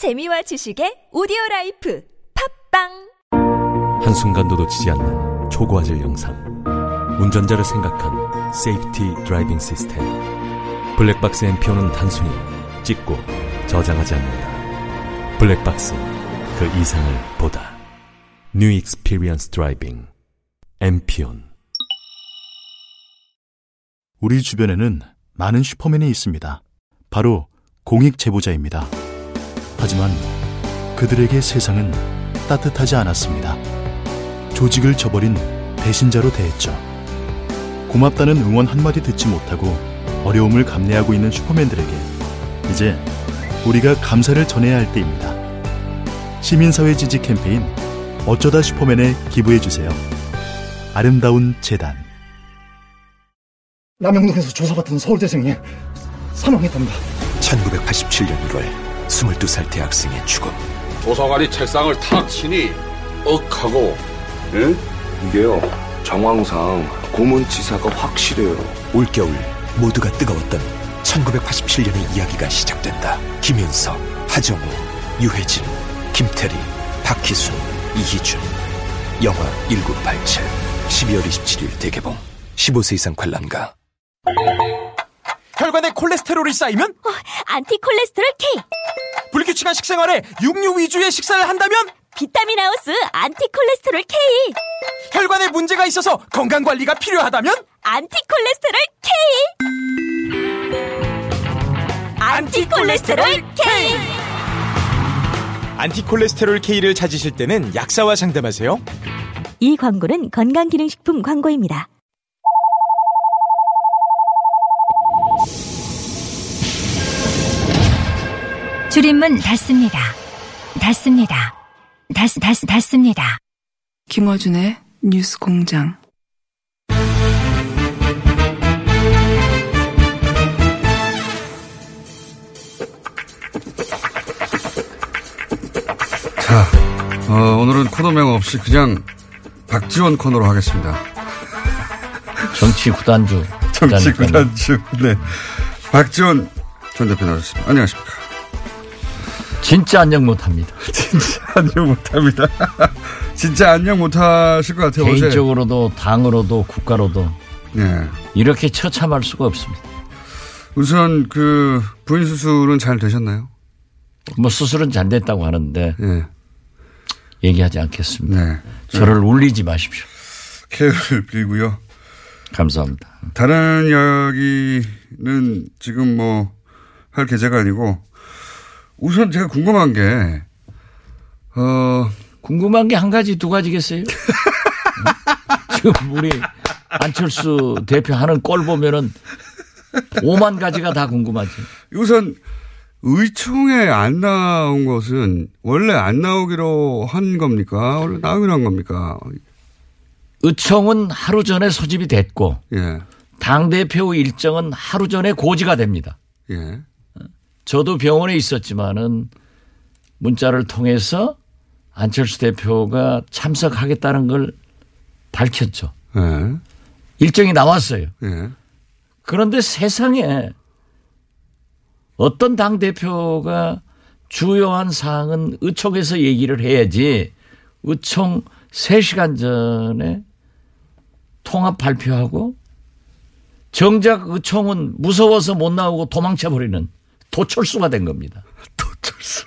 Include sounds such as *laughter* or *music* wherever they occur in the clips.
재미와 지식의 오디오 라이프. 팟빵! 한순간도 놓치지 않는 초고화질 영상. 운전자를 생각한 safety driving 시스템 블랙박스 엠피온은 단순히 찍고 저장하지 않는다. 블랙박스 그 이상을 보다. New experience driving 엠피온 우리 주변에는 많은 슈퍼맨이 있습니다. 바로 공익 제보자입니다. 하지만 그들에게 세상은 따뜻하지 않았습니다. 조직을 저버린 배신자로 대했죠. 고맙다는 응원 한마디 듣지 못하고 어려움을 감내하고 있는 슈퍼맨들에게 이제 우리가 감사를 전해야 할 때입니다. 시민사회 지지 캠페인 어쩌다 슈퍼맨에 기부해주세요. 아름다운 재단 남영동에서 조사받던 서울대생이 사망했답니다. 1987년 1월 22살 대학생의 죽음 도서관이 책상을 탁 치니 억하고 예? 이게요 정황상 고문치사가 확실해요. 올겨울 모두가 뜨거웠던 1987년의 이야기가 시작된다. 김윤석, 하정우, 유해진, 김태리, 박희순, 이희준. 영화 1987 12월 27일 대개봉. 15세 이상 관람가. 혈관에 콜레스테롤이 쌓이면? 안티콜레스테롤 K 불규칙한 식생활에 육류 위주의 식사를 한다면? 비타민 하우스 안티콜레스테롤 K. 혈관에 문제가 있어서 건강 관리가 필요하다면? 안티콜레스테롤 K. 안티콜레스테롤 K. 안티콜레스테롤 K를 찾으실 때는 약사와 상담하세요. 이 광고는 건강기능식품 광고입니다. 줄임문 닫습니다. 닫습니다. 닫, 닫, 닫습니다. 김어준의 뉴스 공장. 자, 어, 오늘은 코너명 없이 그냥 박지원 코너로 하겠습니다. 정치 구단주. 정치 구단주. 네. 박지원 전 대표 나오셨습니다. 안녕하십니까. 진짜 안녕 못합니다. *laughs* 진짜 안녕 못합니다. *laughs* 진짜 안녕 못하실 것 같아요. 개인적으로도 어제. 당으로도 국가로도 네. 이렇게 처참할 수가 없습니다. 우선 그 부인 수술은 잘 되셨나요? 뭐 수술은 잘 됐다고 하는데 네. 얘기하지 않겠습니다. 네. 저를 울리지 마십시오. 쾌유를 빌고요. 감사합니다. 다른 이야기는 지금 뭐 할 계제가 아니고 우선 제가 궁금한 게, 어. 궁금한 게 한 가지, 두 가지겠어요? *laughs* 지금 우리 안철수 대표 하는 꼴 보면은 5만 가지가 다 궁금하지. 우선 의총에 안 나온 것은 원래 안 나오기로 한 겁니까? 원래 나오기로 한 겁니까? 의총은 하루 전에 소집이 됐고, 예. 당대표 일정은 하루 전에 고지가 됩니다. 예. 저도 병원에 있었지만은 문자를 통해서 안철수 대표가 참석하겠다는 걸 밝혔죠. 예. 일정이 나왔어요. 예. 그런데 세상에 어떤 당 대표가 주요한 사항은 의총에서 얘기를 해야지 의총 3시간 전에 통합 발표하고 정작 의총은 무서워서 못 나오고 도망쳐 버리는 도철수가 된 겁니다. *laughs* 도철수.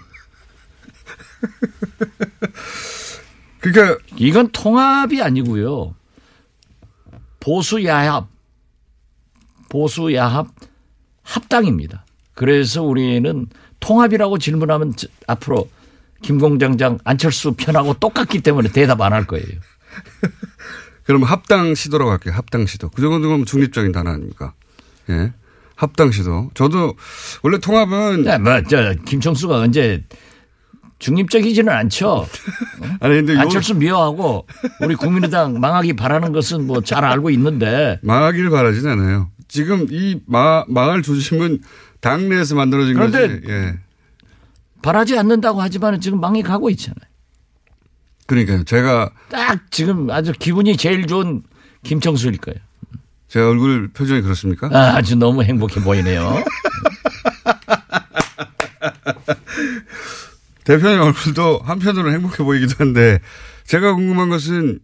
그러니까 이건 통합이 아니고요. 보수 야합, 보수 야합 합당입니다. 그래서 우리는 통합이라고 질문하면 앞으로 김공장장 안철수 편하고 똑같기 때문에 대답 안 할 거예요. *laughs* 그럼 합당 시도라고 할게요. 합당 시도. 그 정도면 중립적인 단어 아닙니까? 예. 합당 시도. 저도 원래 통합은. 야, 뭐, 저, 김청수가 언제 중립적이지는 않죠. *laughs* 아니, 근데 안철수 미워하고 우리 국민의당 망하기 바라는 것은 뭐 잘 알고 있는데. 망하기를 바라진 않아요. 지금 이 마, 망할 조짐은 당내에서 만들어진 그런데 거지. 예. 바라지 않는다고 하지만 지금 망해 가고 있잖아요. 그러니까요. 제가 딱 지금 아주 기분이 제일 좋은 김청수일 거예요. 제 얼굴 표정이 그렇습니까? 아, 아주 너무 행복해 보이네요. *laughs* 대표님 얼굴도 한편으로는 행복해 보이기도 한데 제가 궁금한 것은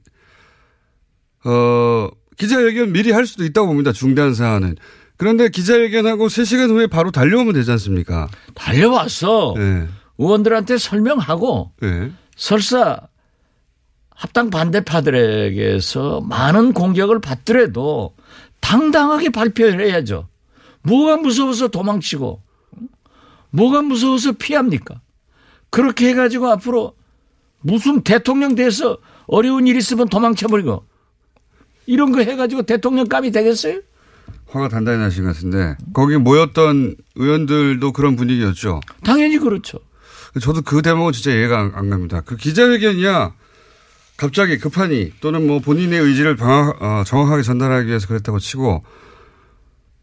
어 기자회견 미리 할 수도 있다고 봅니다. 중대한 사안은. 그런데 기자회견하고 3시간 후에 바로 달려오면 되지 않습니까? 달려왔어. 네. 의원들한테 설명하고 네. 설사 합당 반대파들에게서 많은 공격을 받더라도 당당하게 발표를 해야죠. 뭐가 무서워서 도망치고 뭐가 무서워서 피합니까? 그렇게 해가지고 앞으로 무슨 대통령 돼서 어려운 일 있으면 도망쳐버리고 이런 거 해가지고 대통령감이 되겠어요? 화가 단단히 나신 것 같은데 거기 모였던 의원들도 그런 분위기였죠. 당연히 그렇죠. 저도 그 대목은 진짜 이해가 안, 안 갑니다. 그 기자회견이야 갑자기 급하니 또는 뭐 본인의 의지를 방하, 어, 정확하게 전달하기 위해서 그랬다고 치고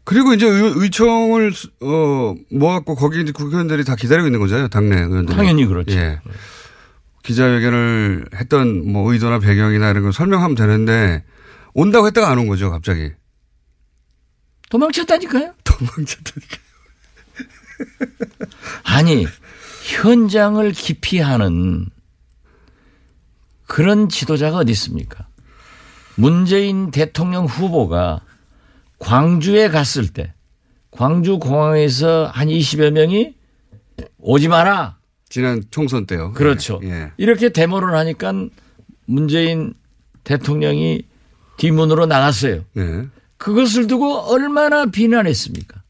그리고 이제 의, 총을 어, 모았고 거기 이제 국회의원들이 다 기다리고 있는 거잖아요. 당내 의원들. 당연히 그렇죠. 예. 기자회견을 했던 뭐 의도나 배경이나 이런 걸 설명하면 되는데 온다고 했다가 안 온 거죠. 갑자기. 도망쳤다니까요. *laughs* 도망쳤다니까요. 아니 현장을 기피하는 그런 지도자가 어디 있습니까? 문재인 대통령 후보가 광주에 갔을 때 광주 공항에서 한 20여 명이 오지 마라. 지난 총선 때요. 그렇죠. 예. 이렇게 데모를 하니까 문재인 대통령이 뒷문으로 나갔어요. 예. 그것을 두고 얼마나 비난했습니까?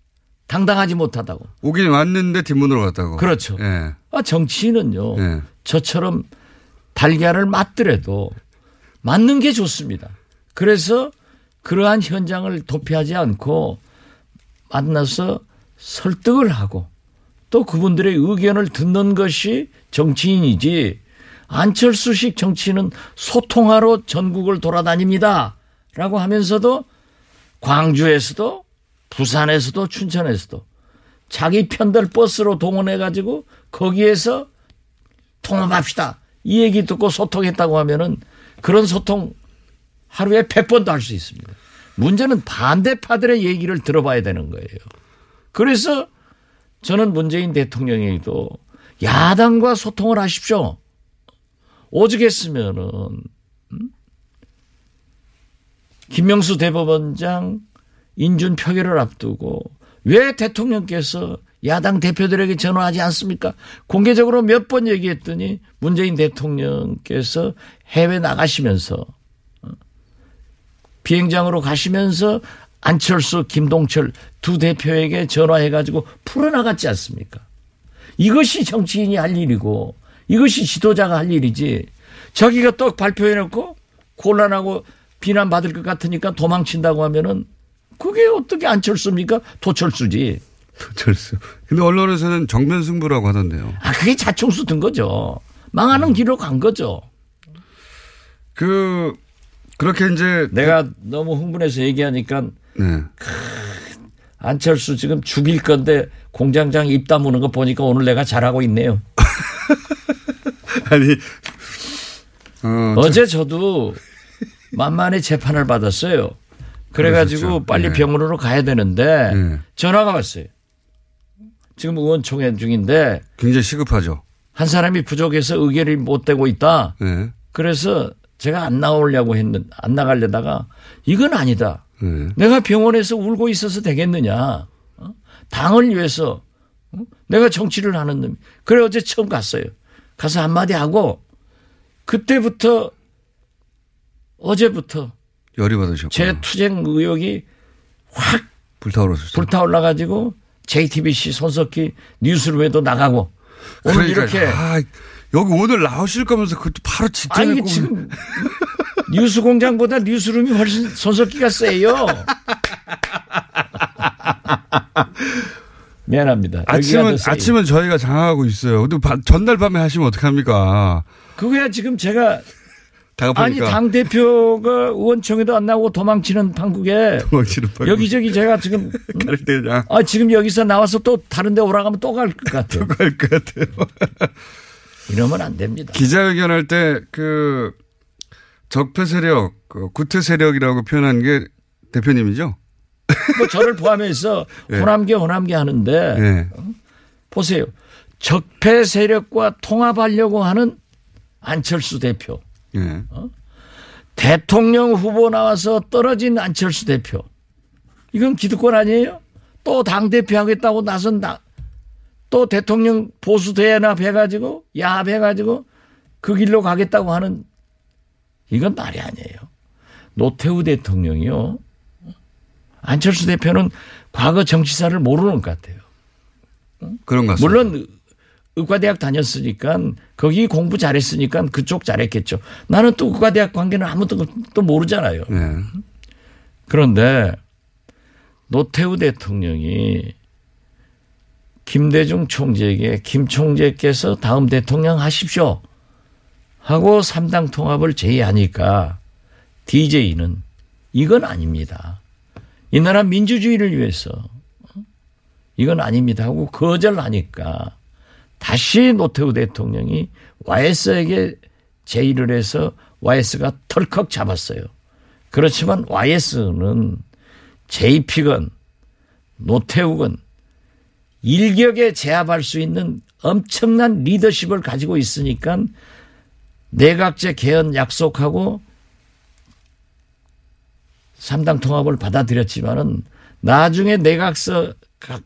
당당하지 못하다고. 오긴 왔는데 뒷문으로 갔다고. 그렇죠. 예. 아, 정치인은요. 예. 저처럼 달걀을 맞더라도 맞는 게 좋습니다. 그래서 그러한 현장을 도피하지 않고 만나서 설득을 하고 또 그분들의 의견을 듣는 것이 정치인이지 안철수식 정치인은 소통하러 전국을 돌아다닙니다. 라고 하면서도 광주에서도 부산에서도 춘천에서도 자기 편들 버스로 동원해 가지고 거기에서 통합합시다. 이 얘기 듣고 소통했다고 하면은 그런 소통 하루에 100번도 할 수 있습니다. 문제는 반대파들의 얘기를 들어봐야 되는 거예요. 그래서 저는 문재인 대통령에게도 야당과 소통을 하십시오. 오죽했으면은 음? 김명수 대법원장 인준 표결을 앞두고 왜 대통령께서 야당 대표들에게 전화하지 않습니까? 공개적으로 몇 번 얘기했더니 문재인 대통령께서 해외 나가시면서 어? 비행장으로 가시면서 안철수, 김동철 두 대표에게 전화해가지고 풀어나갔지 않습니까? 이것이 정치인이 할 일이고 이것이 지도자가 할 일이지 자기가 또 발표해놓고 곤란하고 비난받을 것 같으니까 도망친다고 하면은 그게 어떻게 안철수입니까? 도철수지. 도철수. 근데 언론에서는 정면 승부라고 하던데요. 아, 그게 자충수 든 거죠. 망하는 길로 간 거죠. 그, 그렇게 이제. 내가 너무 흥분해서 얘기하니까. 네. 안철수 지금 죽일 건데 공장장 입 다무는 거 보니까 오늘 내가 잘하고 있네요. *laughs* 아니. 어, 어제 저도 만만히 재판을 받았어요. 그래가지고 그러셨죠. 빨리 네. 병원으로 가야 되는데 네. 전화가 왔어요. 지금 의원총회 중인데 굉장히 시급하죠. 한 사람이 부족해서 의결이 못 되고 있다. 네. 그래서 제가 안 나오려고 했는 안 나가려다가 이건 아니다. 네. 내가 병원에서 울고 있어서 되겠느냐. 어? 당을 위해서 어? 내가 정치를 하는 놈. 그래 어제 처음 갔어요. 가서 한마디 하고 그때부터 어제부터 열이 받으셨고. 제 투쟁 의욕이 확 불타오르셨어요. 불타올라 가지고 JTBC 손석희 뉴스룸에도 나가고 오늘 그러니까, 이렇게 아, 여기 오늘 나오실 거면서 그것도 바로 직전에 아니 꼭- 지금 뉴스 공장보다 뉴스룸이 훨씬 손석희가 세요. *laughs* 미안합니다. 아침은. 아침은 저희가 장악하고 있어요. 근데 바- 전날 밤에 하시면 어떡합니까? 그거야 지금 제가 아니. 당 대표가 의원총회도 안 나오고 도망치는 판국에 도망치는 판국. 여기저기 제가 지금 *laughs* 때아 지금 여기서 나와서 또 다른데 오라가면 또 갈 것 같아요. *laughs* 갈것 같아요. *laughs* 이러면 안 됩니다. 기자회견할 때 그 적폐 세력, 그 구태 세력이라고 표현한 게 대표님이죠? 뭐 저를 포함해서 예. 호남계 호남계 하는데 네. 보세요. 적폐 세력과 통합하려고 하는 안철수 대표. 예. 어? 대통령 후보 나와서 떨어진 안철수 대표. 이건 기득권 아니에요? 또 당대표 하겠다고 나선 다, 또 대통령 보수 대연합 해가지고, 야합 해가지고 그 길로 가겠다고 하는 이건 말이 아니에요. 노태우 대통령이요. 안철수 대표는 과거 정치사를 모르는 것 같아요. 그런 것 같습니다. 물론 의과대학 다녔으니까 거기 공부 잘했으니까 그쪽 잘했겠죠. 나는 또 의과대학 관계는 아무것도 또 모르잖아요. 네. 그런데 노태우 대통령이 김대중 총재에게 김 총재께서 다음 대통령 하십시오 하고 삼당 통합을 제의하니까 DJ는 이건 아닙니다. 이 나라 민주주의를 위해서 이건 아닙니다 하고 거절하니까 다시 노태우 대통령이 YS에게 제의를 해서 YS가 털컥 잡았어요. 그렇지만 YS는 JP건 노태우건 일격에 제압할 수 있는 엄청난 리더십을 가지고 있으니까 내각제 개헌 약속하고 삼당 통합을 받아들였지만은 나중에 내각서 각,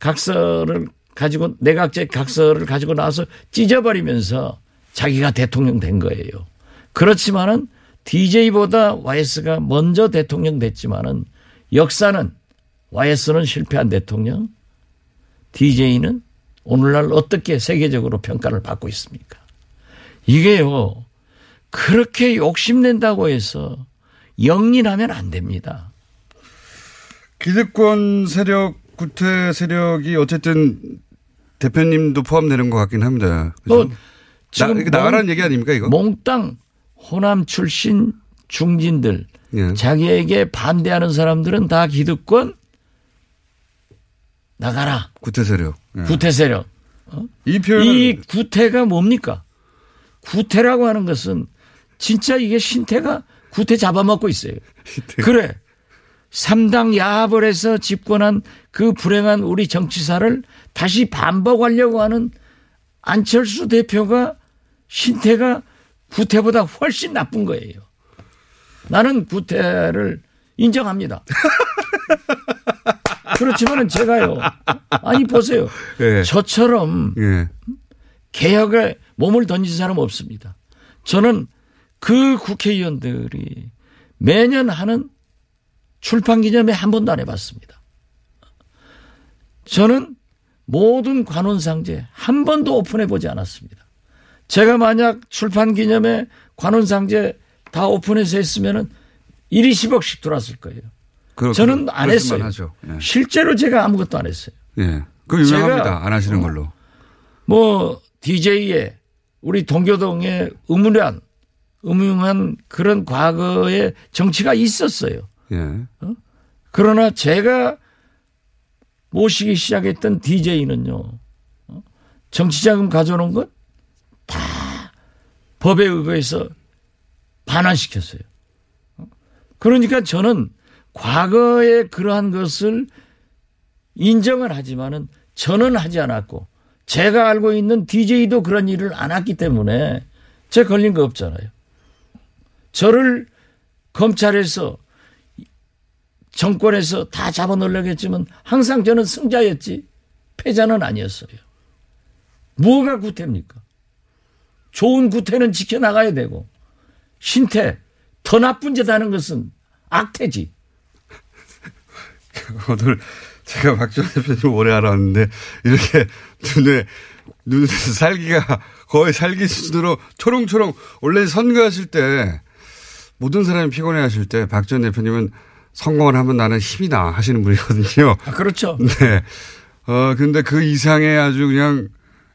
각서를 가지고 내각제 각서를 가지고 나와서 찢어버리면서 자기가 대통령 된 거예요. 그렇지만은 DJ보다 YS가 먼저 대통령 됐지만은 역사는 YS는 실패한 대통령, DJ는 오늘날 어떻게 세계적으로 평가를 받고 있습니까? 이게요, 그렇게 욕심낸다고 해서 영린하면 안 됩니다. 기득권 세력, 구태 세력이 어쨌든 대표님도 포함되는 것 같긴 합니다. 또 지금 나, 나가라는 얘기 아닙니까 이거? 몽땅 호남 출신 중진들 예. 자기에게 반대하는 사람들은 다 기득권 나가라. 구태 세력. 예. 구태 세력. 어? 이 표현 이 구태가 뭡니까? 구태라고 하는 것은 진짜 이게 신태가 구태 잡아먹고 있어요. *laughs* 그래. 삼당 야합을 해서 집권한 그 불행한 우리 정치사를 다시 반복하려고 하는 안철수 대표가 신태가 구태보다 훨씬 나쁜 거예요. 나는 구태를 인정합니다. *laughs* 그렇지만은 제가요. 아니 보세요. 예. 저처럼 예. 개혁에 몸을 던진 사람 없습니다. 저는 그 국회의원들이 매년 하는 출판 기념회 한 번도 안 해봤습니다. 저는 모든 관훈상제 한 번도 오픈해 보지 않았습니다. 제가 만약 출판 기념회 관훈상제 다 오픈해서 했으면은 1, 20억씩 들어왔을 거예요. 그, 저는 그, 안 했어요. 하죠. 예. 실제로 제가 아무것도 안 했어요. 예. 그 유명합니다. 안 하시는 걸로. 뭐 DJ에 우리 동교동에 의문한 음흉한 그런 과거의 정치가 있었어요. 예. 그러나 제가 모시기 시작했던 DJ는요, 정치자금 가져오는 것다 법에 의거해서 반환시켰어요. 그러니까 저는 과거에 그러한 것을 인정을 하지만은 저는 하지 않았고 제가 알고 있는 DJ도 그런 일을 안 했기 때문에 제 걸린 거 없잖아요. 저를 검찰에서 정권에서 다 잡아놓으려고 했지만 항상 저는 승자였지 패자는 아니었어요. 뭐가 구태입니까? 좋은 구태는 지켜나가야 되고 신태 더 나쁜 짓 하는 것은 악태지. *laughs* 오늘 제가 박지원 대표님 오래 알았는데 이렇게 눈에 눈에 살기가 거의 살기 수준으로 초롱초롱 원래 선거하실 때 모든 사람이 피곤해 하실 때 박지원 대표님은 성공을 하면 나는 힘이 나 하시는 분이거든요. 아, 그렇죠. *laughs* 네. 어, 근데 그 이상의 아주 그냥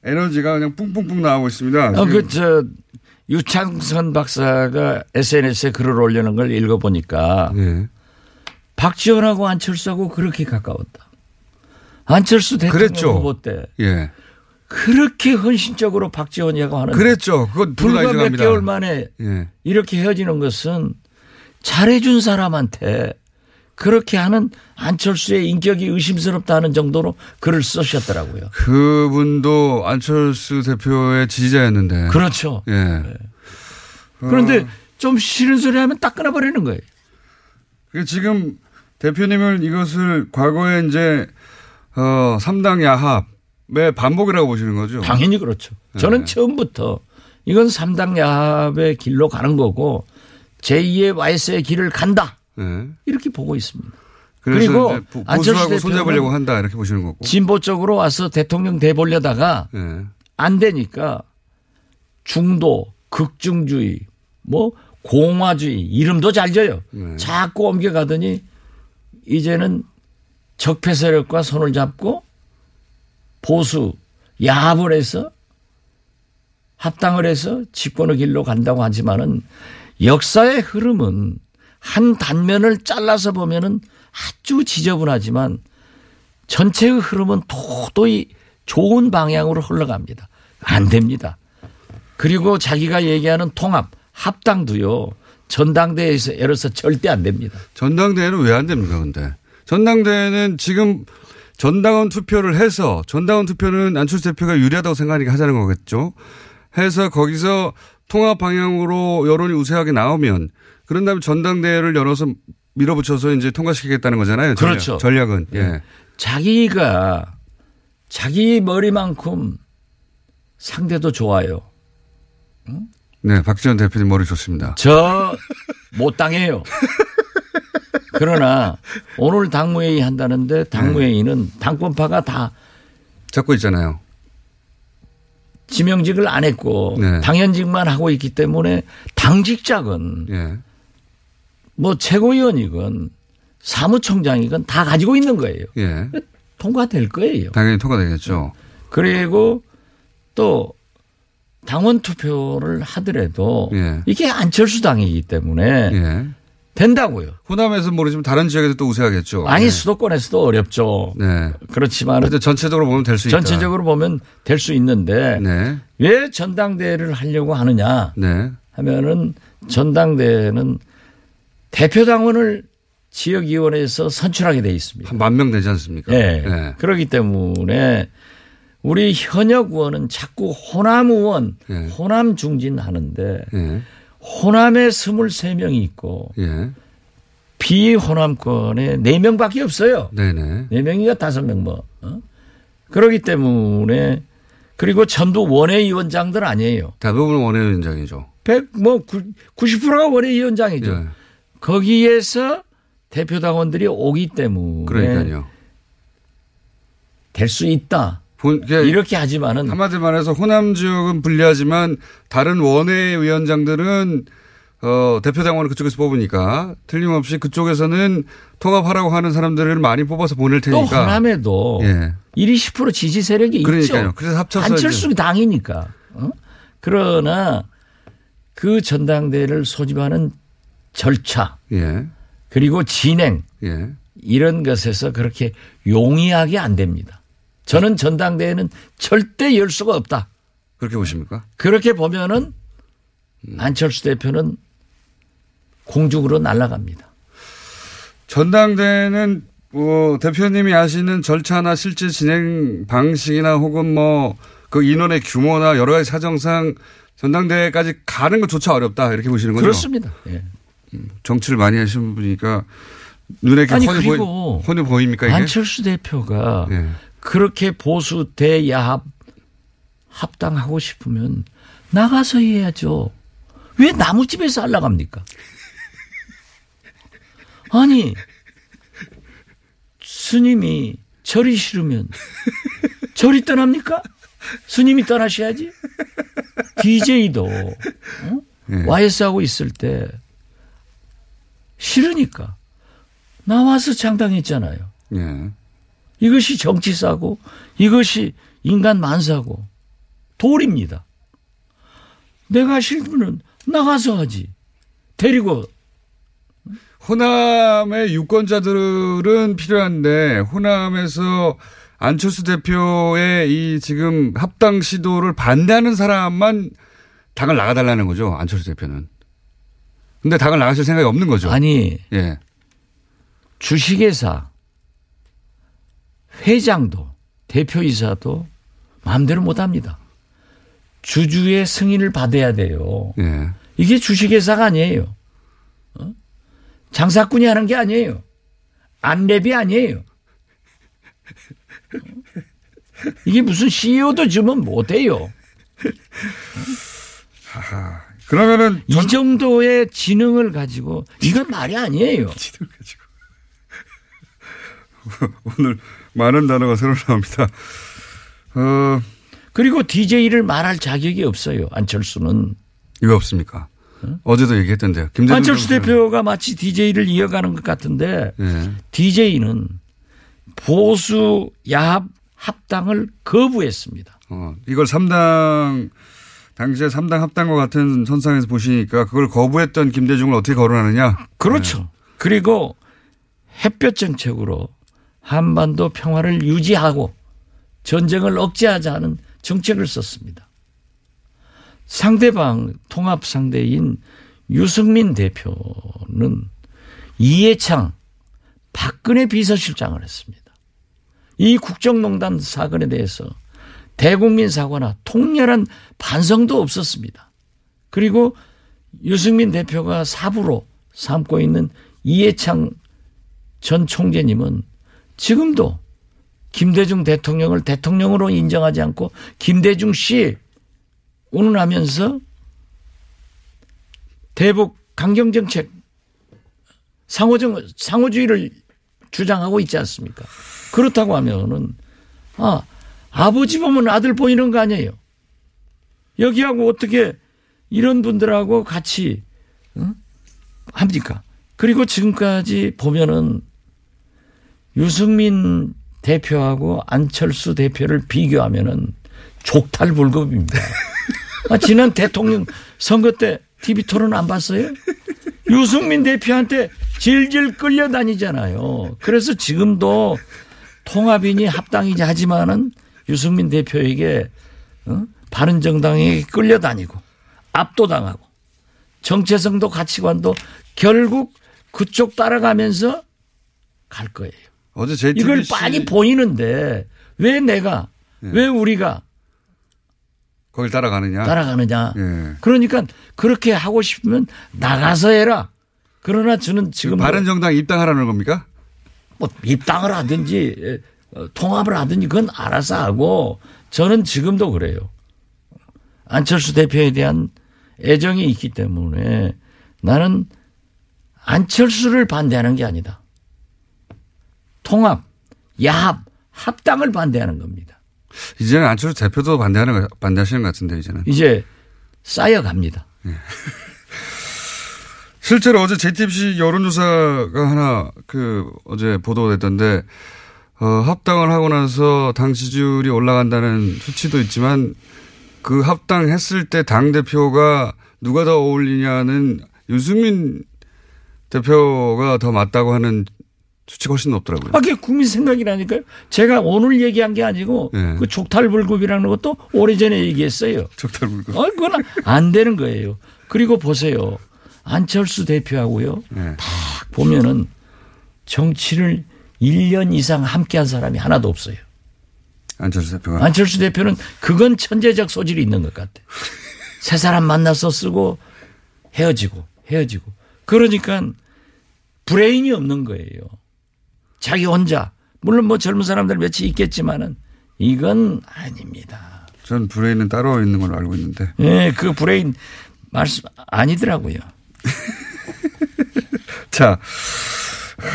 에너지가 그냥 뿡뿡뿡 나오고 있습니다. 어, 그, 저, 유창선 박사가 SNS에 글을 올리는 걸 읽어보니까 네. 박지원하고 안철수하고 그렇게 가까웠다. 안철수 대통령 그랬죠. 후보 때 예. 그렇게 헌신적으로 박지원이라고 하는 그랬죠. 그건 불과 몇. 개월 만에 예. 이렇게 헤어지는 것은 잘해준 사람한테 그렇게 하는 안철수의 인격이 의심스럽다는 정도로 글을 쓰셨더라고요. 그분도 안철수 대표의 지지자였는데. 그렇죠. 예. 네. 그런데 좀 싫은 소리 하면 딱 끊어버리는 거예요. 지금 대표님은 이것을 과거에 이제, 어, 3당 야합의 반복이라고 보시는 거죠? 당연히 그렇죠. 저는 네. 처음부터 이건 3당 야합의 길로 가는 거고 제2의 YS의 길을 간다. 네. 이렇게 보고 있습니다. 그리고 보수하고 손잡으려고 한다 이렇게 보시는 거고. 진보 쪽으로 와서 대통령 돼 보려다가 네. 안 되니까 중도, 극중주의, 뭐 공화주의 이름도 잘 져요. 네. 자꾸 옮겨가더니 이제는 적폐 세력과 손을 잡고 보수 야합을 해서 합당을 해서 집권의 길로 간다고 하지만은 역사의 흐름은 한 단면을 잘라서 보면은 아주 지저분하지만 전체의 흐름은 도도히 좋은 방향으로 흘러갑니다. 안 됩니다. 그리고 자기가 얘기하는 통합, 합당도요. 전당대회에서 에러서 절대 안 됩니다. 전당대회는 왜 안 됩니까, 근데? 전당대회는 지금 전당원 투표를 해서 전당원 투표는 안철수 대표가 유리하다고 생각하니까 하자는 거겠죠. 해서 거기서 통합 방향으로 여론이 우세하게 나오면 그런 다음에 전당대회를 열어서 밀어붙여서 이제 통과시키겠다는 거잖아요. 전략, 그렇죠. 전략은. 예. 자기가 자기 머리만큼 상대도 좋아요. 응? 네, 박지원 대표님 머리 좋습니다. 저 못 당해요. 그러나 오늘 당무회의 한다는데 당무회의는 네. 당권파가 다 잡고 있잖아요. 지명직을 안 했고 네. 당연직만 하고 있기 때문에 당직자건 네. 뭐 최고위원이건 사무총장이건 다 가지고 있는 거예요. 예. *laughs* 통과될 거예요. 당연히 통과되겠죠. 그리고 또 당원 투표를 하더라도 예. 이게 안철수 당이기 때문에 예. 된다고요. 호남에서 모르지만 다른 지역에서 또 우세하겠죠. 아니 네. 수도권에서도 어렵죠. 네. 그렇지만 전체적으로 보면 될 수 있다. 전체적으로 보면 될 수 있는데 네. 왜 전당대회를 하려고 하느냐 네. 하면은 전당대회는 대표 당원을 지역위원회에서 선출하게 돼 있습니다. 한 만 명 되지 않습니까? 네. 네. 그렇기 때문에 우리 현역 의원은 자꾸 호남 의원, 예. 호남 중진하는데 예. 호남에 23명이 있고 예. 비호남권에 4명밖에 없어요. 네네. 4명이가 5명 뭐. 어? 그러기 때문에 그리고 전부 원외위원장들 아니에요. 대부분 원외위원장이죠. 100, 뭐 90%가 원외위원장이죠. 예. 거기에서 대표 당원들이 오기 때문에 그러니까요. 될 수 있다. 본, 이렇게 하지만은 한마디 말해서 호남 지역은 불리하지만 다른 원외 위원장들은 어, 대표 당원을 그쪽에서 뽑으니까 틀림없이 그쪽에서는 통합하라고 하는 사람들을 많이 뽑아서 보낼 테니까. 또 호남에도 예. 1, 20% 지지 세력이 그러니까요. 있죠. 그래서 합쳐서 안철수 당이니까. 어? 그러나 그 전당대회를 소집하는 절차 예. 그리고 진행 예. 이런 것에서 그렇게 용이하게 안 됩니다. 저는 전당대회는 절대 열 수가 없다. 그렇게 보십니까? 그렇게 보면은 안철수 대표는 공중으로 날아갑니다. 전당대회는 뭐 대표님이 아시는 절차나 실제 진행 방식이나 혹은 뭐 그 인원의 규모나 여러 가지 사정상 전당대회까지 가는 것조차 어렵다 이렇게 보시는 거죠? 그렇습니다. 예. 음, 정치를 많이 하시는 분이니까 눈에 아니, 훤히, 보이, 훤히 보입니까 이게? 안철수 대표가 예. 그렇게 보수 대야합 합당하고 싶으면 나가서 해야죠. 왜 나무집에서 하려갑니까? *laughs* 아니, 스님이 절이 싫으면 절이 떠납니까? 스님이 떠나셔야지. DJ도 어? 네. YS하고 있을 때 싫으니까 나와서 장당했잖아요. 네. 이것이 정치사고 이것이 인간 만사고 도리입니다. 내가 싫으면 나가서 하지. 데리고. 호남의 유권자들은 필요한데 호남에서 안철수 대표의 이 지금 합당 시도를 반대하는 사람만 당을 나가달라는 거죠. 안철수 대표는. 근데 당을 나가실 생각이 없는 거죠. 아니. 예. 주식회사 회장도 대표이사도 마음대로 못 합니다. 주주의 승인을 받아야 돼요. 예. 이게 주식회사가 아니에요. 어? 장사꾼이 하는 게 아니에요. 안랩이 아니에요. 어? 이게 무슨 CEO도 주면 못해요. 하하. 그러면은 이 정도의 지능을 가지고 이건 말이 아니에요. *laughs* 지능을 가지고 *laughs* 오늘 많은 단어가 새로 나옵니다. 어 그리고 DJ를 말할 자격이 없어요. 안철수는. 이거 없습니까? 어제도 얘기했던데요. 안철수 대표가 마치 DJ를 이어가는 것 같은데 예. DJ는 보수 야합 합당을 거부했습니다. 어, 이걸 3당 당시에 3당 합당과 같은 선상에서 보시니까 그걸 거부했던 김대중을 어떻게 거론하느냐? 그렇죠. 그리고 햇볕 정책으로 한반도 평화를 유지하고 전쟁을 억제하자는 정책을 썼습니다. 상대방 통합 상대인 유승민 대표는 이해창 박근혜 비서실장을 했습니다. 이 국정농단 사건에 대해서 대국민 사과나 통렬한 반성도 없었습니다. 그리고 유승민 대표가 사부로 삼고 있는 이해창 전 총재님은 지금도 김대중 대통령을 대통령으로 인정하지 않고 김대중 씨 운운하면서 대북 강경 정책 상호정, 상호주의를 주장하고 있지 않습니까? 그렇다고 하면은, 아, 아버지 보면 아들 보이는 거 아니에요? 여기하고 어떻게 이런 분들하고 같이, 응? 합니까? 그리고 지금까지 보면은 유승민 대표하고 안철수 대표를 비교하면은 족탈불급입니다. *laughs* 아, 지난 대통령 선거 때 TV 토론 안 봤어요? 유승민 대표한테 질질 끌려다니잖아요. 그래서 지금도 통합이니 합당이지 하지만은 유승민 대표에게 어? 바른 정당에게 끌려다니고 압도당하고 정체성도 가치관도 결국 그쪽 따라가면서 갈 거예요. 어제 JTBC 이걸 빤히 보이는데 왜 내가 왜 우리가 거길 따라가느냐? 따라가느냐. 예. 그러니까 그렇게 하고 싶으면 나가서 해라. 그러나 저는 지금 바른 정당 입당하라는 겁니까? 뭐 입당을 하든지 어, 통합을 하든지 그건 알아서 하고 저는 지금도 그래요. 안철수 대표에 대한 애정이 있기 때문에 나는 안철수를 반대하는 게 아니다. 통합, 야합, 합당을 반대하는 겁니다. 이제는 안철수 대표도 반대하는 거- 반대하시는 것 같은데 이제는. 이제 쌓여갑니다. 실제로 어제 JTBC 여론조사가 하나 그 어제 보도됐던데 어, 합당을 하고 나서 당 지지율이 올라간다는 수치도 있지만 그 합당했을 때 당 대표가 누가 더 어울리냐는 유승민 대표가 더 맞다고 하는 수치가 훨씬 높더라고요. 아, 그게 국민 생각이라니까요. 제가 오늘 얘기한 게 아니고 네. 그 족탈불급이라는 것도 오래전에 얘기했어요. 족탈불급. 어, 그건 안 되는 거예요. 그리고 보세요. 안철수 대표하고요. 네. 딱 보면은 정치를 1년 이상 함께 한 사람이 하나도 없어요. 안철수 대표가. 안철수 대표는 그건 천재적 소질이 있는 것 같아. 새 사람 만나서 쓰고 헤어지고 헤어지고. 그러니까 브레인이 없는 거예요. 자기 혼자. 물론 뭐 젊은 사람들 몇이 있겠지만은 이건 아닙니다. 전 브레인은 따로 있는 걸로 알고 있는데. 예, 그 브레인 말씀 아니더라고요. *laughs* 자,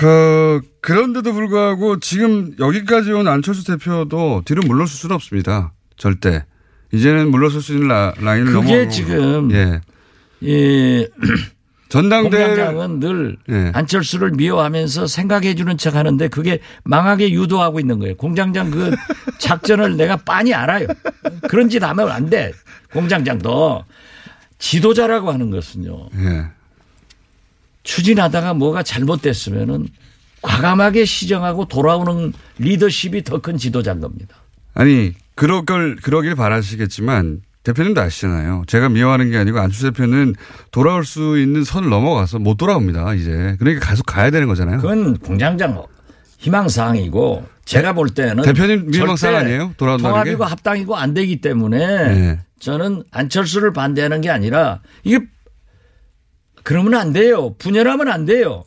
어, 그런데도 불구하고 지금 여기까지 온 안철수 대표도 뒤로 물러설 수는 없습니다. 절대. 이제는 물러설 수 있는 라, 라인을 그게 넘어가고. 지금 예. 예. 전당대회 공장장은 늘 예. 안철수를 미워하면서 생각해 주는 척 하는데 그게 망하게 유도하고 있는 거예요. 공장장 그 *laughs* 작전을 내가 빤히 알아요. 그런 짓 하면 안 돼. 공장장도 지도자라고 하는 것은요. 예. 추진하다가 뭐가 잘못됐으면은 과감하게 시정하고 돌아오는 리더십이 더 큰 지도자인 겁니다. 아니, 그러걸, 그러길 바라시겠지만 대표님도 아시잖아요. 제가 미워하는 게 아니고 안철수 대표는 돌아올 수 있는 선을 넘어가서 못 돌아옵니다. 이제 그러니까 계속 가야 되는 거잖아요. 그건 공장장 희망사항이고 제가 볼 때는 대표님 희망사항 아니에요? 돌아온다는 통합이고 게? 합당이고 안 되기 때문에 네. 저는 안철수를 반대하는 게 아니라 이게 그러면 안 돼요. 분열하면 안 돼요.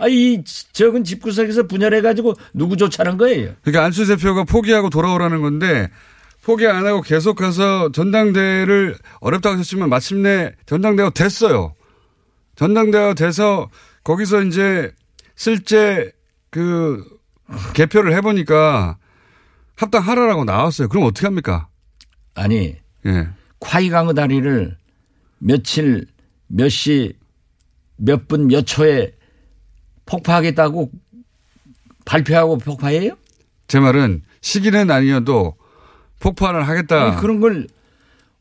아, 이 적은 집구석에서 분열해가지고 누구 쫓아는 거예요. 그러니까 안철수 대표가 포기하고 돌아오라는 건데 포기 안 하고 계속 가서 전당대회를 어렵다고 하셨지만 마침내 전당대회가 됐어요. 전당대회가 돼서 거기서 이제 실제 그 개표를 해보니까 합당하라라고 나왔어요. 그럼 어떻게 합니까? 아니, 예. 콰이강의 다리를 며칠, 몇 시, 몇 분, 몇 초에 폭파하겠다고 발표하고 폭파해요? 제 말은 시기는 아니어도 폭발을 하겠다. 아니, 그런 걸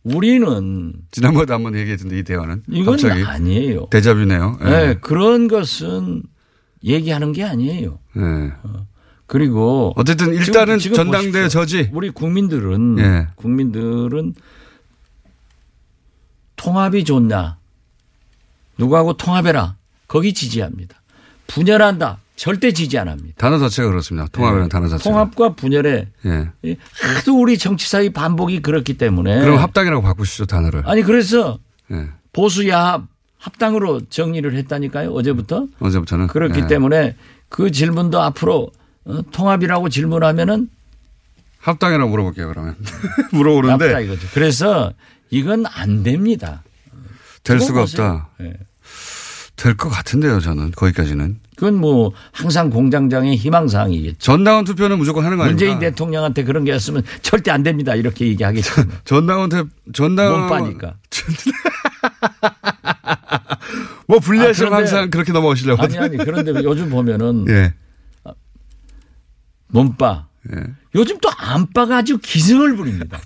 우리는 지난번에도 한번 얘기했는데 이 대화는 이건 갑자기 아니에요. 대자뷰네요. 예. 네, 그런 것은 얘기하는 게 아니에요. 예. 그리고 어쨌든 일단은 지금 전당대회 보십시오. 저지. 우리 국민들은 예. 국민들은 통합이 좋냐 누구하고 통합해라 거기 지지합니다. 분열한다 절대 지지 안 합니다. 단어 자체가 그렇습니다. 통합이라는 예. 단어 자체가. 통합과 분열에 예. 이 하도 우리 정치사의 반복이 그렇기 때문에 그럼 합당이라고 바꾸시죠 단어를. 아니 그래서 예. 보수 야합 합당으로 정리를 했다니까요 어제부터 어제부터는 그렇기 예. 때문에 그 질문도 앞으로 어, 통합이라고 질문하면은 합당이라고 물어볼게요 그러면 *laughs* 물어보는데 납다 이거죠. 그래서 이건 안 됩니다. 될 수가. 없다. 예. 될것 같은데요 저는 거기까지는. 그건 뭐 항상 공장장의 희망사항이겠죠. 전당원 투표는 무조건 하는 거 아닙니까? 문재인 대통령한테 그런 게 있으면 절대 안 됩니다. 이렇게 얘기하겠죠. *laughs* 전당원 대 전당원 몸빠니까. *laughs* 뭐 불리하시면 아, 항상 그렇게 넘어오시려고. 아니 아니 그런데 요즘 보면은 *laughs* 예. 문빠. 예. 요즘 또 안빠가 아주 기승을 부립니다.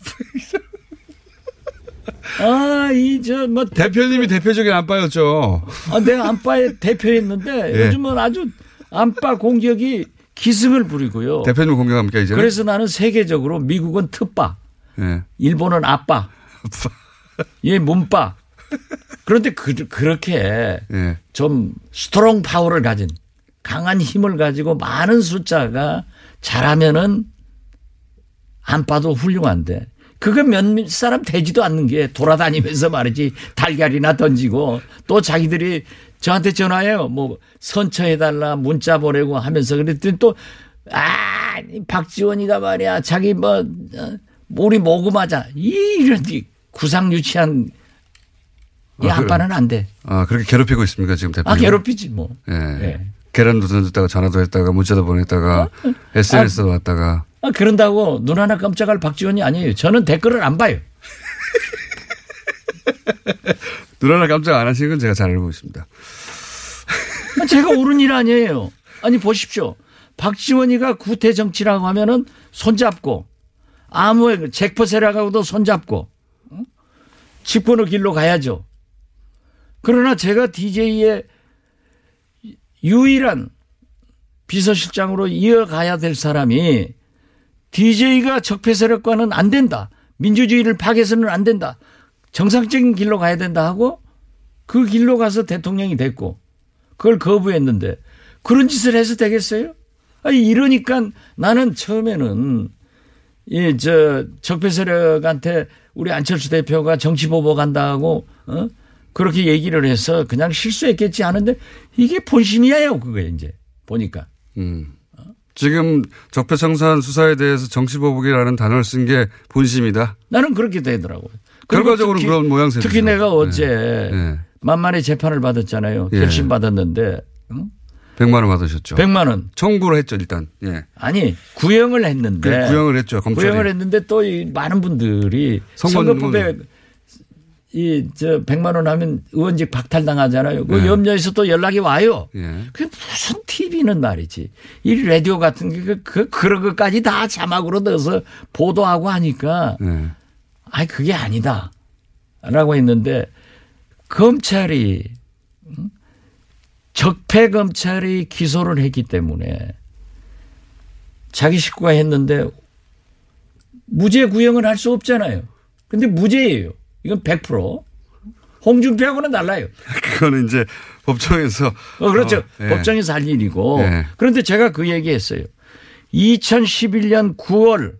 아, 이, 저, 뭐. 대표님이 대표적인 안빠였죠. 아, 내가 안빠의 대표였는데 예. 요즘은 아주 안빠 공격이 기승을 부리고요. 대표님 공격합니까 이제? 그래서 나는 세계적으로 미국은 트빠, 예. 일본은 아빠, *laughs* 예 문빠. 그런데 그, 그렇게 예. 좀 strong power를 가진 강한 힘을 가지고 많은 숫자가 잘하면은 안빠도 훌륭한데 그거 몇 사람 되지도 않는 게 돌아다니면서 말이지 달걀이나 던지고 또 자기들이 저한테 전화해요. 뭐 선처해달라 문자 보내고 하면서 그랬더니 또 아, 이 박지원이가 말이야. 자기 뭐, 어, 우리 모금하자. 이런 이 구상 유치한 이 아, 아빠는 안 돼. 아 그렇게 괴롭히고 있습니까 지금 대표님? 아, 괴롭히지 뭐. 예. 예. 계란도 던졌다가 전화도 했다가 문자도 보냈다가 SNS도 왔다가 아, 그런다고 눈 하나 깜짝할 박지원이 아니에요. 저는 댓글을 안 봐요. *laughs* 눈 하나 깜짝 안 하시는 건 제가 잘 알고 있습니다. 아, 제가 옳은 일 아니에요. 아니 보십시오. 박지원이가 구태 정치라고 하면은 손잡고 아무에 잭퍼세라가고도 손잡고 응? 집권의 길로 가야죠. 그러나 제가 DJ의 유일한 비서실장으로 이어가야 될 사람이 DJ가 적폐 세력과는 안 된다. 민주주의를 파괴해서는 안 된다. 정상적인 길로 가야 된다 하고 그 길로 가서 대통령이 됐고 그걸 거부했는데 그런 짓을 해서 되겠어요? 아니 이러니까 나는 처음에는 이 저 적폐 세력한테 우리 안철수 대표가 정치 보복 한다고 어? 그렇게 얘기를 해서 그냥 실수했겠지 하는데 이게 본심이에요 그거에 이제 보니까 음. 지금 적폐청산 수사에 대해서 정치보복이라는 단어를 쓴 게 본심이다. 나는 그렇게 되더라고요. 결과적으로 특히- 그런 모양새죠. 특히 내가 어제 네. 만만히 재판을 받았잖아요. 예. 결심 받았는데 100만 원 받으셨죠. 100만 원. 청구를 했죠 일단. 예. 아니 구형을 했는데 그 구형을 했죠, 검찰이. 구형을 했는데 또이 많은 분들이 선거법에 이 저 100만 원 하면 의원직 박탈당하잖아요. 그 네. 염려해서 또 연락이 와요. 예. 그게 무슨 TV는 말이지. 이 라디오 같은 게 그, 그, 그런 것까지 다 자막으로 넣어서 보도하고 하니까 예. 아이 그게 아니다. 라고 했는데 검찰이 음? 적폐 검찰이 기소를 했기 때문에 자기 식구가 했는데 무죄 구형을 할 수 없잖아요. 근데 무죄예요. 이건 100%. 홍준표하고는 달라요. *laughs* 그거는 이제 법정에서. 어, 그렇죠. 어, 예. 법정에서 할 일이고. 예. 그런데 제가 그 얘기 했어요. 2011년 9월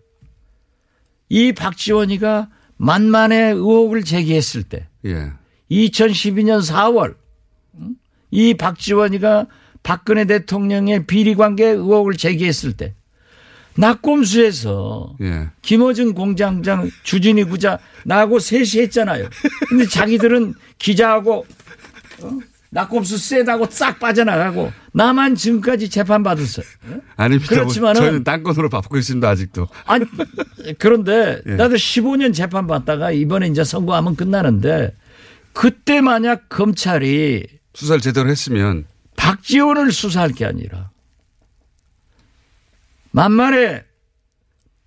이 박지원이가 만만의 의혹을 제기했을 때 예. 2012년 4월 음? 이 박지원이가 박근혜 대통령의 비리 관계 의혹을 제기했을 때 낙곰수에서 예. 김어준 공장장 주진희 구자 나하고 셋이 했잖아요. 근데 자기들은 기자하고 어? 낙곰수 세다고 싹 빠져나가고 나만 지금까지 재판 받았어요. 아닙니다. 그렇지만은- 저희는 딴건으로 바꾸고 있습니다, 아직도. 아니 그런데 예. 나도 15년 재판 받다가 이번에 이제 선고하면 끝나는데 그때 만약 검찰이 수사를 제대로 했으면 박지원을 수사할 게 아니라 만만에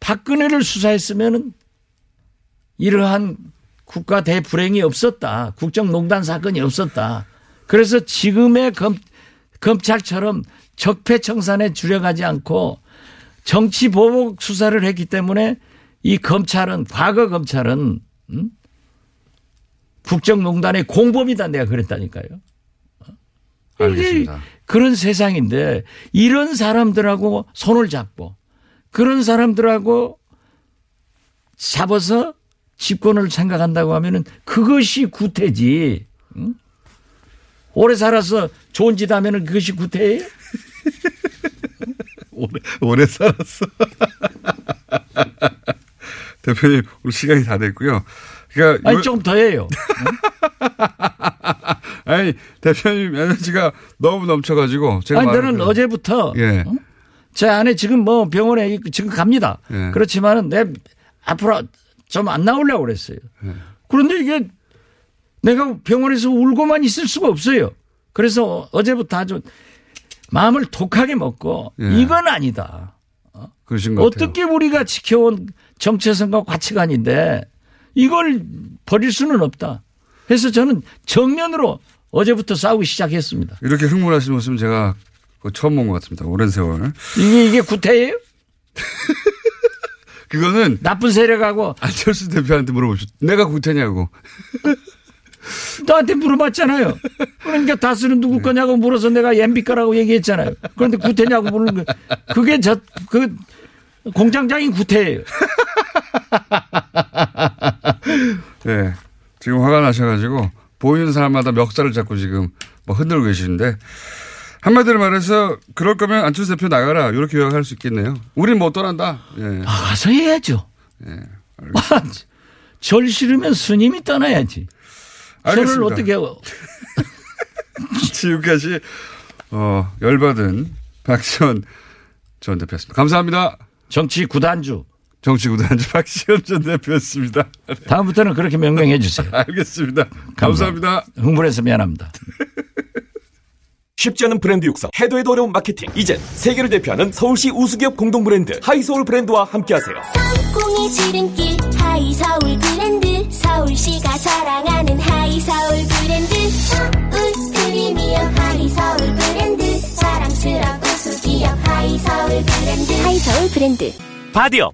박근혜를 수사했으면은 이러한 국가 대불행이 없었다. 국정농단 사건이 없었다. 그래서 지금의 검, 검찰처럼 적폐청산에 주력하지 않고 정치 보복 수사를 했기 때문에 이 검찰은 과거 검찰은 음? 국정농단의 공범이다 내가 그랬다니까요. 알겠습니다. 그런 세상인데 이런 사람들하고 손을 잡고 그런 사람들하고 잡아서 집권을 생각한다고 하면은 그것이 구태지. 응? 오래 살아서 좋은 짓 하면은 그것이 구태예요? *laughs* 오래, 오래 살았어. *laughs* 대표님, 오늘 시간이 다 됐고요. 그러니까 아니 요- 조금 더 해요. *laughs* 아니 대표님 에너지가 너무 넘쳐가지고 제가 아니 나는 좀- 어제부터 예. 어? 제 아내 지금 뭐 병원에 있- 지금 갑니다. 예. 그렇지만은 내 앞으로 좀 안 나오려고 그랬어요. 예. 그런데 이게 내가 병원에서 울고만 있을 수가 없어요. 그래서 어제부터 아주 마음을 독하게 먹고 예. 이건 아니다. 같아요. 어떻게 우리가 지켜온 정체성과 가치관인데 이걸 버릴 수는 없다. 그래서 저는 정면으로 어제부터 싸우기 시작했습니다. 이렇게 흥분하시는 모습은 제가 그거 처음 본 것 같습니다. 오랜 세월. 이게 이게 구태예요? *laughs* 그거는 나쁜 세력하고 안철수 대표한테 물어보셨. 내가 구태냐고. *laughs* 나한테 물어봤잖아요. 그러니까 다스는 누구 거냐고 물어서 내가 엠비 거라고 얘기했잖아요. 그런데 구태냐고 물는 거. 그게 저, 그, 공장장인 구태예요. *laughs* 네. 지금 화가 나셔가지고 보이는 사람마다 멱살을 잡고 지금 뭐 흔들고 계시는데 한마디로 말해서 그럴 거면 안철수 대표 나가라 이렇게 요약할 수 있겠네요. 우린 못 떠난다. 예. 아, 가서 해야죠. 아, 절 싫으면 스님이 떠나야지. 알겠습니다. 어떻게, 어, *laughs* 지금까지 어, 열받은 박지원 전 대표였습니다. 감사합니다. 정치 구단주. 정치 구단주 박지원 전 대표였습니다. 다음부터는 그렇게 명명해 주세요. *laughs* 알겠습니다. 감사합니다. 흥분해서 미안합니다. *laughs* 쉽지 않은 브랜드 육성, 해도 해도 어려운 마케팅. 이젠 세계를 대표하는 서울시 우수기업 공동 브랜드 하이서울 브랜드와 함께하세요. 성공의 지름길 하이서울 브랜드 서울시가 사랑하는 하이서울 브랜드 서울 프리미엄 하이서울 브랜드 사랑스럽고 수기업 하이서울 브랜드 하이서울 브랜드 바디업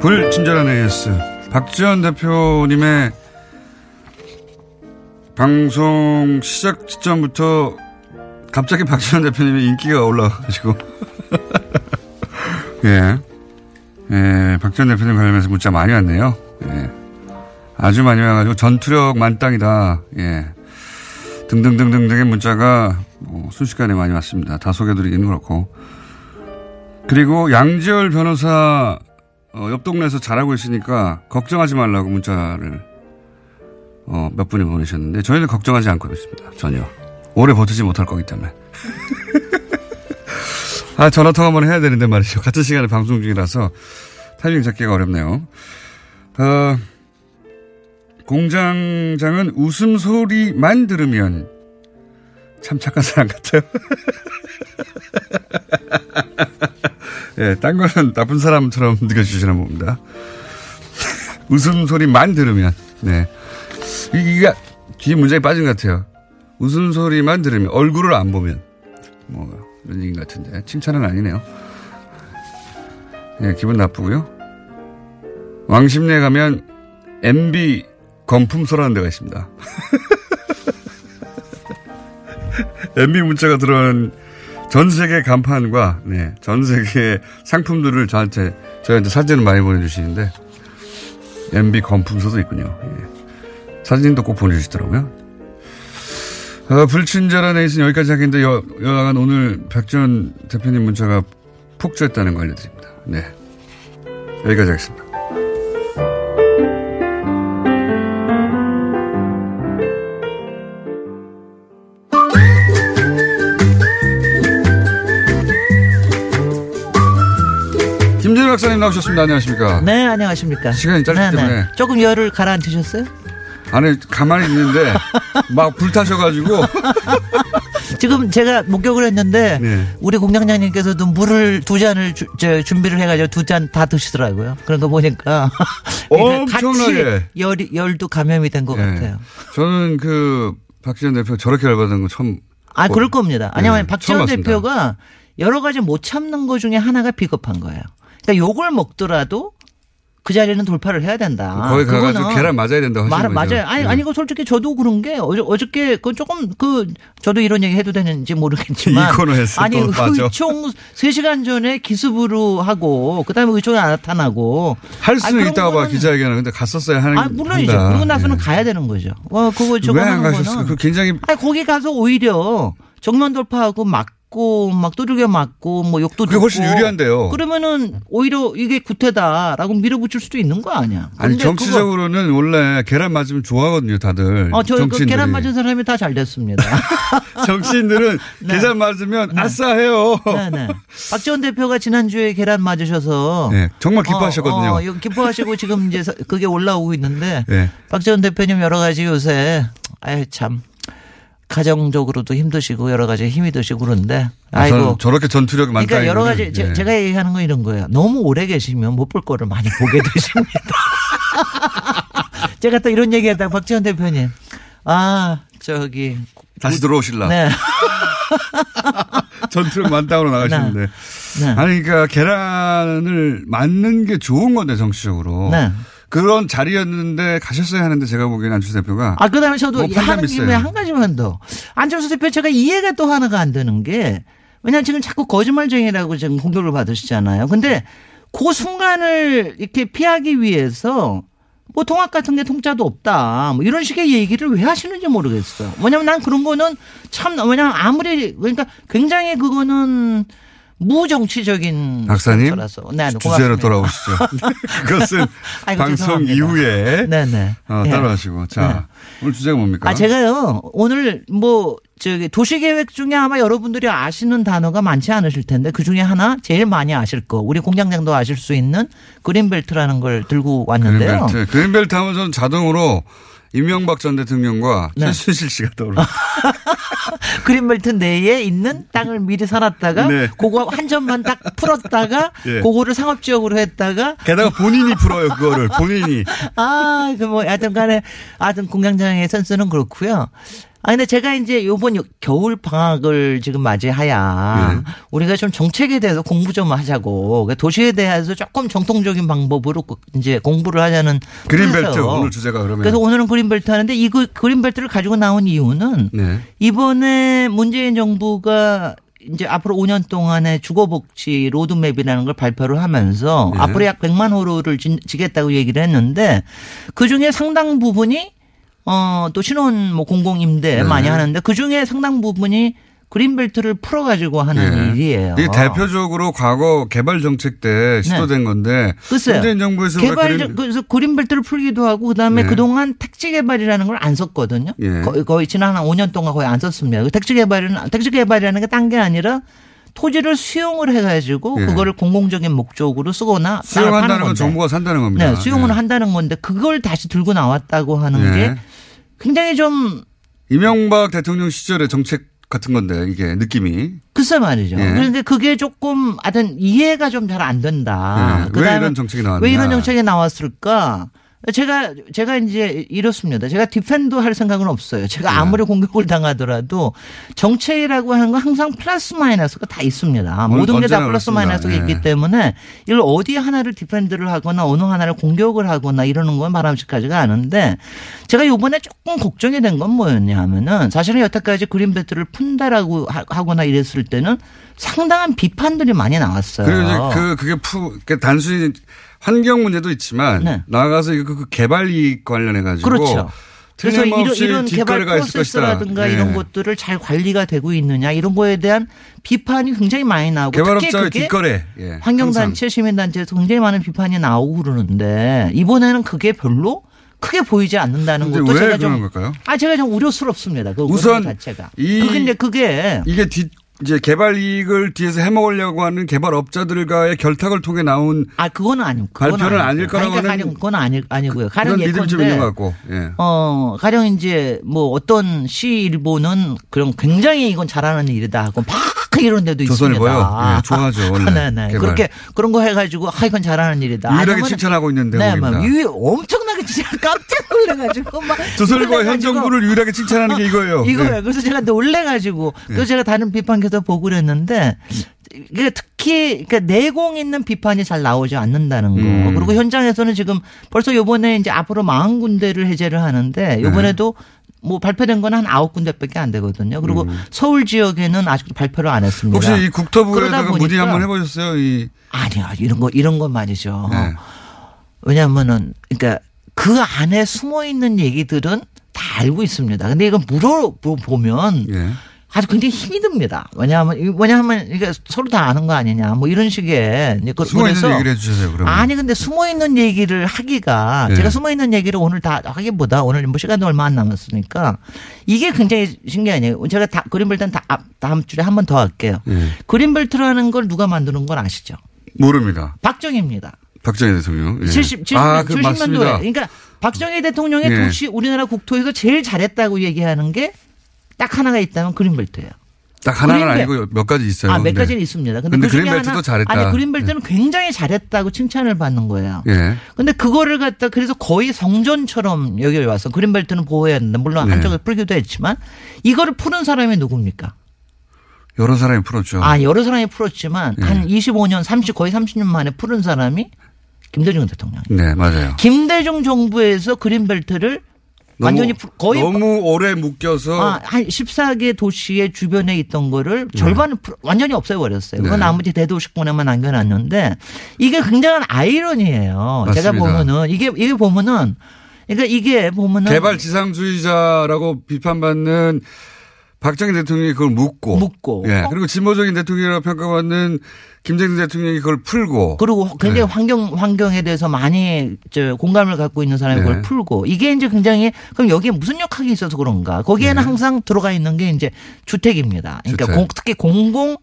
불친절한 AS. 박지원 대표님의 방송 시작 시점부터 갑자기 박지원 대표님의 인기가 올라가지고 *laughs* 예. 예, 박전 대표님 관련해서 문자 많이 왔네요. 예. 아주 많이 와가지고 전투력 만땅이다. 예. 등등등등등의 문자가 뭐 순식간에 많이 왔습니다. 다 소개해드리기는 그렇고. 그리고 양지열 변호사 어, 옆 동네에서 잘하고 있으니까 걱정하지 말라고 문자를 어, 몇 분이 보내셨는데 저희는 걱정하지 않고 있습니다. 전혀. 오래 버티지 못할 거기 때문에. *laughs* 아, 전화 통화 한번 해야 되는데 말이죠. 같은 시간에 방송 중이라서 타이밍 잡기가 어렵네요. 어, 공장장은 웃음소리만 들으면 참 착한 사람 같아요. *laughs* 예, 딴 거는 나쁜 사람처럼 느껴지시나 봅니다. *laughs* 웃음소리만 들으면, 네. 이게 뒤에 문장이 빠진 것 같아요. 웃음소리만 들으면, 얼굴을 안 보면, 뭐, 이런 얘기 같은데. 칭찬은 아니네요. 예, 기분 나쁘고요. 왕십리에 가면, MB 건품소라는 데가 있습니다. *laughs* MB 문자가 들어온 전 세계 간판과 네, 전 세계 상품들을 저한테 저희한테 사진을 많이 보내주시는데 MB 건품소도 있군요. 예. 사진도 꼭 보내주시더라고요. 어, 불친절한 에이스는 여기까지 하겠는데 여, 여하간 오늘 백전 대표님 문자가 폭주했다는 거 알려드립니다. 네. 여기까지 하겠습니다. 김진일 박사님 나오셨습니다. 안녕하십니까. 네, 안녕하십니까. 시간이 짧기 네, 네. 때문에. 조금 열을 가라앉히셨어요? 안에 가만히 있는데 막 불타셔가지고 *laughs* 지금 제가 목격을 했는데 네. 우리 공장장님께서도 물을 두 잔을 주, 저, 준비를 해가지고 두 잔 다 드시더라고요. 그런 거 보니까 *laughs* 엄청나게. 열이, 열도 감염이 된것 네. 같아요. 저는 그 박지원 대표 저렇게 열받은 거 처음. 아, 보- 그럴 겁니다. 아니면 네, 박지원. 대표가 여러 가지 못 참는 것 중에 하나가 비겁한 거예요. 그러니까 욕을 먹더라도 그 자리는 돌파를 해야 된다. 거기 가가지고 계란 맞아야 하시는 말. 맞아요. 아니, 네. 아니, 그 솔직히 저도 그런 게 어저, 어저께 그 조금 그 저도 이런 얘기 해도 되는지 모르겠지만. 이 코너에서 아니, 또 맞아. 의총 3시간 전에 기습으로 하고 그다음에 의총이 안 나타나고. 할 수는 있다고 봐 기자회견은 근데 갔었어야 하는. 아, 물론이죠. 한다. 그러고 나서는 네. 가야 되는 거죠. 어, 그거 저거 왜안 하는 가셨어요? 그 굉장히 아니, 거기 가서 오히려 정면 돌파하고 막 고 막 두들겨 맞고 뭐 욕도 그게 훨씬 듣고 유리한데요. 그러면은 오히려 이게 구태다라고 밀어붙일 수도 있는 거 아니야. 아니 정치적으로는 원래 계란 맞으면 좋아하거든요 다들. 어, 저그 정치인들이. 계란 맞은 사람이 다 잘 됐습니다. *laughs* 정치인들은 계란 맞으면 아싸 해요. 네, 네. 박지원 대표가 지난주에 계란 맞으셔서. 네, 정말 기뻐하셨거든요. 어, 어, 기뻐하시고 지금 이제 서- 그게 올라오고 있는데. 네. 박지원 대표님 여러 가지 요새, 아유, 참. 가정적으로도 힘드시고 여러 가지 힘이 드시고 그런데. 아, 아이고. 저렇게 전투력이 많다. 그러니까 여러 가지 예. 제가 얘기하는 건 이런 거예요. 너무 오래 계시면 못 볼 거를 많이 보게 되십니다. *laughs* 제가 또 이런 얘기하다 박지원 대표님. 아, 저기. 다시 들어오실라. 네. *laughs* 전투력 만땅으로 나가시는데. 네. 아니, 그러니까 계란을 맞는 게 좋은 건데, 정치적으로. 네. 그런 자리였는데 가셨어야 하는데 제가 보기에는 안철수 대표가. 아, 그 다음에 저도 뭐 하는 김에. 한 가지만 더. 안철수 대표 제가 이해가 또 하나가 안 되는 게 왜냐하면 지금 자꾸 거짓말쟁이라고 지금 공격을 받으시잖아요. 근데 그 순간을 이렇게 피하기 위해서 뭐 통합 같은 게 통짜도 없다. 뭐 이런 식의 얘기를 왜 하시는지 모르겠어요. 왜냐면 난 그런 거는 참, 왜냐면 아무리, 그러니까 굉장히 그거는 무정치적인 박사님, 스타일이라서. 네, 네, 주제로. 돌아오시죠. *laughs* 그것은 *laughs* 아이고, 방송 죄송합니다. 이후에 네네. 어, 네. 따라하시고. 자, 오늘 주제가 뭡니까? 아, 제가요, 오늘 뭐, 저기, 도시계획 중에 아마 여러분들이 아시는 단어가 많지 않으실 텐데, 그 중에 하나, 제일 많이 아실 거, 우리 공장장도 아실 수 있는 그린벨트라는 걸 들고 왔는데요. 그린벨트. 그린벨트 하면 저는 자동으로 이명박 전 대통령과 네. 최순실 씨가 떠오르요 *laughs* 그린벨트 내에 있는 땅을 미리 사놨다가, 네. 그거 한 점만 딱 풀었다가, *laughs* 예. 그거를 상업지역으로 했다가, 게다가 본인이 풀어요, 그거를. 본인이. *laughs* 아, 그 뭐, 하여튼 간에, 하여튼 공장장의 센스는 그렇고요. 아, 근데 제가 이제 요번 요- 겨울 방학을 지금 맞이하야 네. 우리가 좀 정책에 대해서 공부 좀 하자고 그 도시에 대해서 조금 정통적인 방법으로 그 이제 공부를 하자는 그린벨트 뜻에서 오늘 주제가 그러면. 그래서 오늘은 그린벨트 하는데 이 그- 그린벨트를 가지고 나온 이유는 네. 이번에 문재인 정부가 이제 앞으로 5년 동안의 주거복지 로드맵이라는 걸 발표를 하면서 네. 앞으로 약 100만 호로를 진- 지겠다고 얘기를 했는데 그 중에 상당 부분이 어, 또 신혼 뭐 공공임대 네. 많이 하는데 그 중에 상당 부분이 그린벨트를 풀어가지고 하는 예. 일이에요. 이게 대표적으로 과거 개발 정책 때 시도된 건데 글쎄요. 문재인 정부에서 왜 개발 그린- 그래서 그린벨트를 풀기도 하고 그다음에 네. 그동안 택지 개발이라는 걸 안 썼거든요. 예. 거의, 거의 지난 한 5년 동안 거의 안 썼습니다. 그 택지 개발은 택지 개발이라는 게 딴 게 아니라 토지를 수용을 해가지고 예. 그거를 공공적인 목적으로 쓰거나 수용한다는 건. 정부가 산다는 겁니다. 네, 수용을 예. 한다는 건데 그걸 다시 들고 나왔다고 하는 예. 게 굉장히 좀 이명박 대통령 시절의 정책 같은 건데 이게 느낌이 글쎄 말이죠. 예. 그런데 그게 조금 하여튼 이해가 좀 잘 안 된다. 예. 왜 이런 정책이 나왔냐. 왜 이런 정책이 나왔을까? 제가 제가 이제 이렇습니다. 제가 defend도 할 생각은 없어요. 제가 네. 아무리 공격을 당하더라도 정책이라고 하는 건 항상 플러스 마이너스가 다 있습니다. 모든 게 다 플러스. 마이너스가 예. 있기 때문에 이걸 어디 하나를 defend를 하거나 어느 하나를 공격을 하거나 이러는 건 바람직하지가 않은데 제가 요번에 조금 걱정이 된 건 뭐였냐 하면은 사실은 여태까지 그린벨트를 푼다라고 하- 하거나 이랬을 때는 상당한 비판들이 많이 나왔어요. 이제 그 그게 푸 그게 단순히 환경 문제도 있지만 네. 나아가서 이거 그 개발 이익 관련해 가지고 그렇죠. 그래서 이런, 이런 개발. 프로세스라든가 예. 이런 것들을 잘 관리가 되고 있느냐 이런 거에 대한 비판이 굉장히 많이 나오고 특히 개발업자의 그게 뒷거래. 예. 환경단체, 시민단체에서 굉장히 많은 비판이 나오고 그러는데 이번에는 그게 별로 크게 보이지 않는다는 것도 왜 제가 좀 걸까요? 아 제가 좀 우려스럽습니다. 그 우선 자체가. 이- 그게 이제 그게 이게 뒤 이제 개발 이익을 뒤에서 해먹으려고 하는 개발업자들과의 결탁을 통해 나온 아 그거는 아니고 그건 발표는. 아닐 거라고 그러니까 가령 그건 아니 아니고요. 가령 예컨대 있는 것 같고. 예. 어, 가령 이제 뭐 어떤 시 일보는 그런 굉장히 이건 잘하는 일이다 하고 막 이런 데도 조선일보요? 있습니다. 예, *laughs* 좋아하죠, 원래. 네, 네. 개발. 그렇게 그런 거 해가지고 아 이건 잘하는 일이다. 유일하게 칭찬하고 있는 네. 막 유, 엄청나게 진짜 *laughs* 깜짝 놀래가지고 막 조선일보 현 정부를 유일하게 칭찬하는 게 이거예요. *laughs* 이거예요. 예. 그래서 제가 놀래가지고 그래서 제가 다른 비판 계속 보고 그랬는데 이게 특히 그러니까 내공 있는 비판이 잘 나오지 않는다는 거. 음. 그리고 현장에서는 지금 벌써 요번에 이제 앞으로 40군데를 해제를 하는데 요번에도 뭐 발표된 건 한 아홉 군데밖에 안 되거든요. 그리고 서울 지역에는 아직도 발표를 안 했습니다. 음. 혹시 이 국토부에다가 문의 한번 해보셨어요? 이 아니요. 이런 거 이런 건 말이죠. 네. 왜냐하면은 그러니까 그 안에 숨어 있는 얘기들은 다 알고 있습니다. 근데 이거 물어보면 예. 아주 굉장히 힘이 듭니다. 왜냐하면 왜냐하면 이게 서로 다 아는 거 아니냐 뭐 이런 식의 이제 그- 숨어 있는 얘기를 해주세요. 그러면 아니 근데 숨어 있는 얘기를 하기가 네. 제가 숨어 있는 얘기를 오늘 다 하기보다 오늘 뭐 시간도 얼마 안 남았으니까 이게 굉장히 신기하네요. 제가 다 그린벨트는 다 앞- 다음 주에 한 번 더 할게요. 예. 그린벨트라는 걸 누가 만드는 건 아시죠? 모릅니다. 박정희입니다. 박정희 대통령. 예. 70, 70, 아, 그 70년도에. 맞습니다. 그러니까 박정희 대통령의 예. 도시 우리나라 국토에서 제일 잘했다고 얘기하는 게 딱 하나가 있다면 그린벨트예요. 딱 하나는 그린벨- 아니고 몇 가지 있어요. 아, 몇 근데. 가지는 있습니다. 근데, 근데 그 그린벨트도 하나, 잘했다. 아니, 그린벨트는 굉장히 잘했다고 칭찬을 받는 거예요. 예. 근데 그거를 갖다 그래서 거의 성전처럼 여기 와서 그린벨트는 보호해야 된다. 물론 네. 한쪽에 풀기도 했지만 이거를 푸는 사람이 누굽니까? 여러 사람이 풀었죠. 아, 여러 사람이 풀었지만 네. 한 25년, 30, 거의 30년 만에 푸른 사람이 김대중 대통령. 네, 맞아요. 김대중 정부에서 그린벨트를 완전히 풀- 거의 너무 오래 묶여서 아, 한 14개 도시의 주변에 있던 거를 절반을 풀- 완전히 없애버렸어요. 그건 네. 나머지 대도시권에만 남겨놨는데 이게 굉장한 아이러니예요. 제가 맞습니다. 보면은 이게 이게 보면은 그러니까 이게 보면은 개발 지상주의자라고 비판받는 박정희 대통령이 그걸 묶고, 묶고. 예. 그리고 진보적인 대통령이라고 평가받는 김대중 대통령이 그걸 풀고, 그리고 굉장히 네. 환경 환경에 대해서 많이 저 공감을 갖고 있는 사람이 네. 그걸 풀고 이게 이제 굉장히 그럼 여기에 무슨 역학이 있어서 그런가? 거기에는 항상 들어가 있는 게 이제 주택입니다. 그러니까 네. 주택. 공- 특히 공공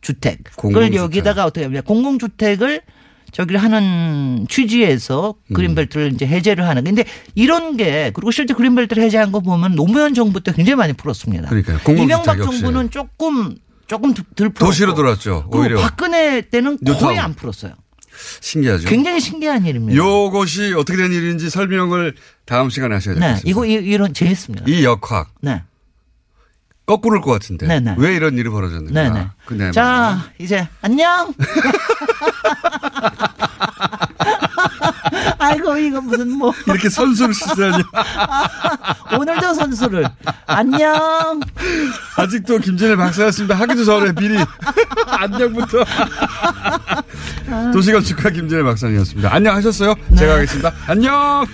주택. 그걸 공공주택. 여기다가 어떻게 하냐? 공공 주택을 저기를 하는 취지에서 음. 그린벨트를 이제 해제를 하는. 근데 이런 게 그리고 실제 그린벨트를 해제한 거 보면 노무현 정부 때 굉장히 많이 풀었습니다. 공공주택 이명박. 정부는 조금 조금 덜- 덜 풀었고. 도시로 들어왔죠. 그리고 오히려. 박근혜 때는 거의. 안 풀었어요. 신기하죠. 굉장히 신기한 일입니다. 요것이 어떻게 된 일인지 설명을 다음 시간에 하셔야 네, 되겠습니다. 이거 이- 이런 재밌습니다. 이 역학. 네. 거꾸로일 것 같은데. 네, 네. 왜 이런 일이 벌어졌는가. 네, 네. 그 내용. 자, 이제 안녕. *laughs* 아이고 이거 무슨 뭐 이렇게 선수를 시사하냐. *laughs* 오늘도 선수 수술을. 안녕. 아직도 김진일 박사였습니다. 하기도 전에 비리. *laughs* 안녕부터. 도시건축가 김진일 박사님이었습니다. 안녕하셨어요? 제가 하겠습니다. 안녕!